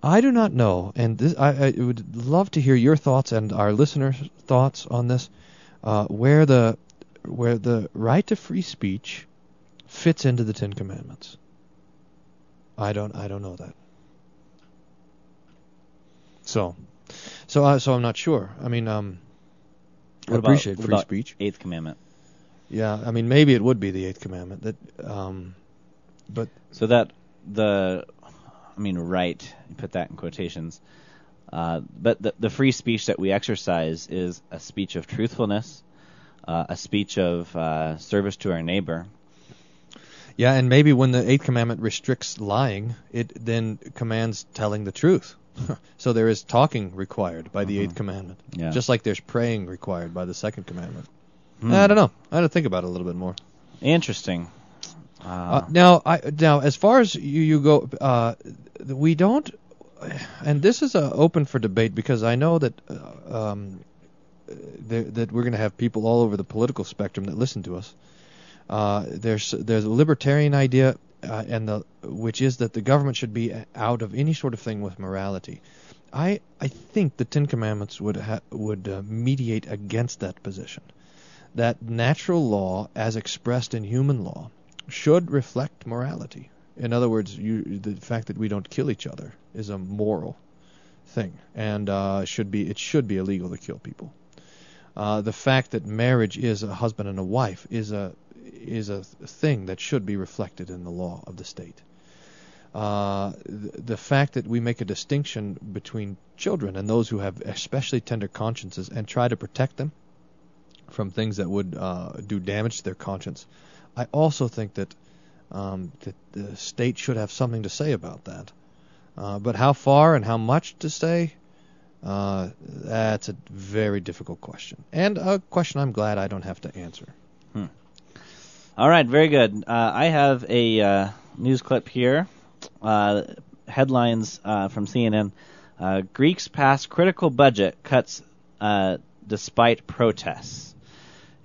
Speaker 1: I do not know, and this, I, I would love to hear your thoughts and our listeners' thoughts on this. Uh, where the where the right to free speech fits into the Ten Commandments. I don't I don't know that. So, so uh, so I'm not sure. I mean, um, I
Speaker 5: What about-
Speaker 1: appreciate
Speaker 5: what
Speaker 1: free
Speaker 5: about
Speaker 1: speech.
Speaker 5: Eighth Commandment.
Speaker 1: Yeah, I mean maybe it would be the eighth commandment that, um, but
Speaker 5: So that the, I mean, right. Put that in quotations. Uh, but the, the free speech that we exercise is a speech of truthfulness, uh, a speech of uh, service to our neighbor.
Speaker 1: yeah, and maybe when the eighth commandment restricts lying, it then commands telling the truth. so there is talking required by the eighth commandment,
Speaker 5: Yeah.
Speaker 1: just like there's praying required by the second commandment.
Speaker 5: Hmm.
Speaker 1: I don't know. I had to think about it a little bit more.
Speaker 5: Interesting.
Speaker 1: Uh, now, I now as far as you you go, uh, we don't, and this is uh, open for debate because I know that uh, um, there, that we're going to have people all over the political spectrum that listen to us. Uh, there's there's a libertarian idea, uh, and the which is that the government should be out of any sort of thing with morality. I I think the Ten Commandments would ha- would uh, mediate against that position. That natural law, as expressed in human law, should reflect morality. In other words, you, the fact that we don't kill each other is a moral thing, and uh, should be it should be illegal to kill people. Uh, the fact that marriage is a husband and a wife is a is a thing that should be reflected in the law of the state. Uh, the, the fact that we make a distinction between children and those who have especially tender consciences and try to protect them from things that would uh, do damage to their conscience. I also think that um, that the state should have something to say about that. Uh, but how far and how much to say, uh, that's a very difficult question, and a question I'm glad I don't have to answer.
Speaker 5: All right, very good. Uh, I have a uh, news clip here. Uh, headlines uh, from CNN: Greeks pass critical budget cuts despite protests.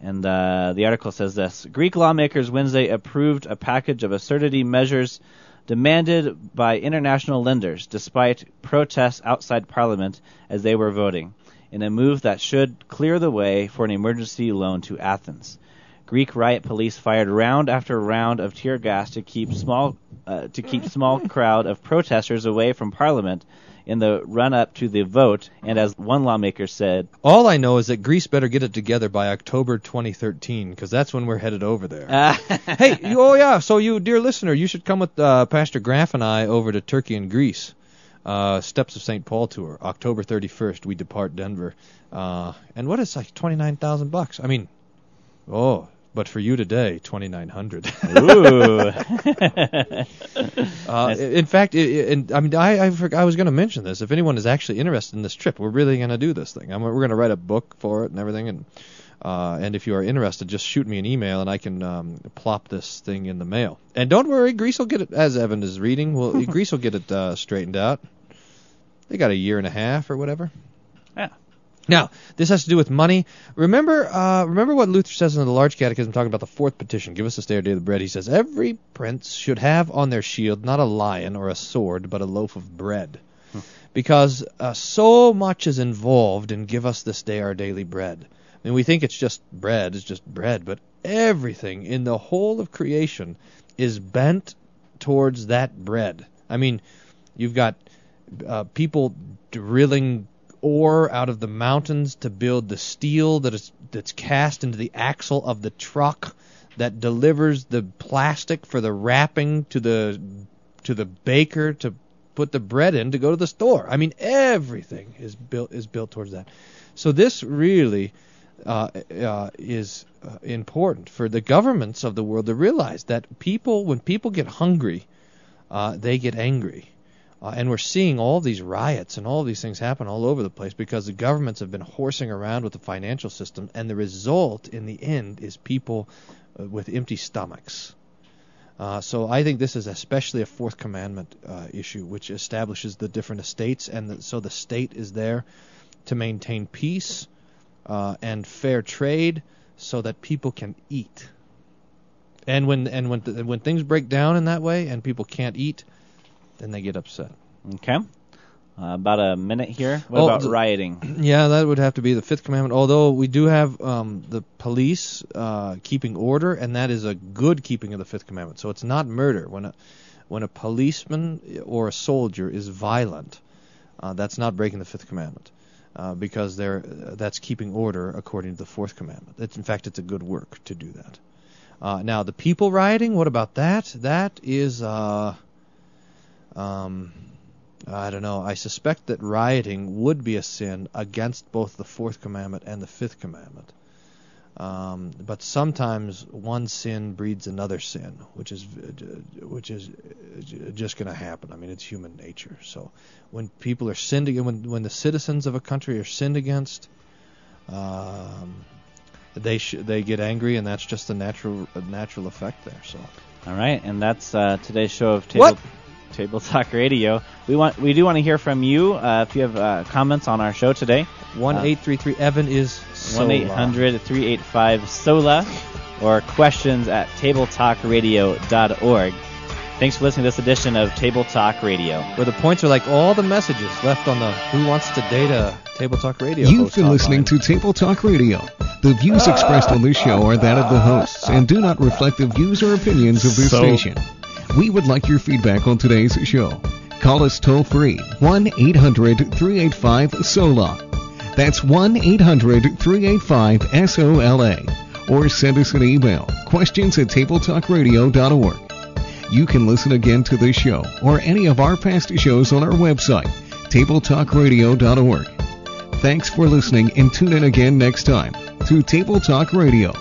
Speaker 5: And uh, the article says this: Greek lawmakers Wednesday approved a package of austerity measures demanded by international lenders, despite protests outside Parliament as they were voting, in a move that should clear the way for an emergency loan to Athens. Greek riot police fired round after round of tear gas to keep small uh, to keep small crowd of protesters away from Parliament in the run up to the vote. And as one lawmaker said,
Speaker 1: All I know is that Greece better get it together by October 2013, because that's when we're headed over there. hey, you, oh yeah, so you, dear listener, you should come with uh, Pastor Graff and I over to Turkey and Greece. Uh, Steps of St. Paul tour, October 31st. We depart Denver, uh, and what is like 29,000 bucks? I mean, oh, but for you today, 2,900.
Speaker 5: Ooh.
Speaker 1: uh, in fact, i i- and I mean, I I, forg I was going to mention this. If anyone is actually interested in this trip, we're really going to do this thing. I mean, we're going to write a book for it and everything. And uh, and if you are interested, just shoot me an email and I can um, plop this thing in the mail. And don't worry, Greece will get it. As Evan is reading, well, Greece will get it uh, straightened out. They got a year and a half or whatever.
Speaker 5: Yeah.
Speaker 1: Now, this has to do with money. Remember, uh, remember what Luther says in the Large Catechism, talking about the fourth petition. Give us this day our daily bread. He says every prince should have on their shield not a lion or a sword, but a loaf of bread, because uh, so much is involved in give us this day our daily bread. I mean, we think it's just bread, it's just bread, but everything in the whole of creation is bent towards that bread. I mean, you've got uh, people drilling ore out of the mountains to build the steel that is that's cast into the axle of the truck that delivers the plastic for the wrapping to the to the baker to put the bread in to go to the store. I mean, everything is built is built towards that. So this really uh, uh, is uh, important for the governments of the world to realize that people, when people get hungry, uh, they get angry. Uh, and we're seeing all these riots and all these things happen all over the place because the governments have been horsing around with the financial system, and the result in the end is people uh, with empty stomachs. Uh, so I think this is especially a fourth commandment uh, issue, which establishes the different estates, and the, so the state is there to maintain peace uh, and fair trade, so that people can eat. And when and when th- when things break down in that way, and people can't eat, then they get upset.
Speaker 5: Okay. Uh, about a minute here. What
Speaker 1: Oh,
Speaker 5: about
Speaker 1: the-
Speaker 5: rioting?
Speaker 1: Yeah, that would have to be the fifth commandment. Although we do have um, the police uh, keeping order, and that is a good keeping of the fifth commandment. So it's not murder when a when a policeman or a soldier is violent. Uh, that's not breaking the fifth commandment uh, because they're uh, that's keeping order according to the fourth commandment. It's, in fact, it's a good work to do that. Uh, now the people rioting. What about that? That is. Um, I don't know. I suspect that rioting would be a sin against both the fourth commandment and the fifth commandment. Um, but sometimes one sin breeds another sin, which is which is just going to happen. I mean, it's human nature. So when people are sinned against, when when the citizens of a country are sinned against, um, they sh- they get angry, and that's just a natural a natural effect there. So.
Speaker 5: All right, and that's uh, today's show of Table,
Speaker 1: What?
Speaker 5: Table Talk Radio. We want we do want to hear from you uh, if you have uh, comments on our show today.
Speaker 1: One
Speaker 5: Uh,
Speaker 1: eight three three Evan is
Speaker 5: One eight hundred three eight five SOLA or questions at tabletalkradio.org. Thanks for listening to this edition of Table Talk Radio.
Speaker 1: Where the points are like all the messages left on the Who Wants to Data Table Talk Radio.
Speaker 6: You've been
Speaker 1: hotline.
Speaker 6: listening to Table Talk Radio. The views expressed on this show are that of the hosts and do not reflect the views or opinions of this
Speaker 11: So-
Speaker 6: station. We would like your feedback on today's show. Call us toll free 1 800 385 SOLA. That's 1 800 385 SOLA. Or send us an email questions at tabletalkradio.org. You can listen again to this show or any of our past shows on our website, tabletalkradio.org. Thanks for listening and tune in again next time to Table Talk Radio.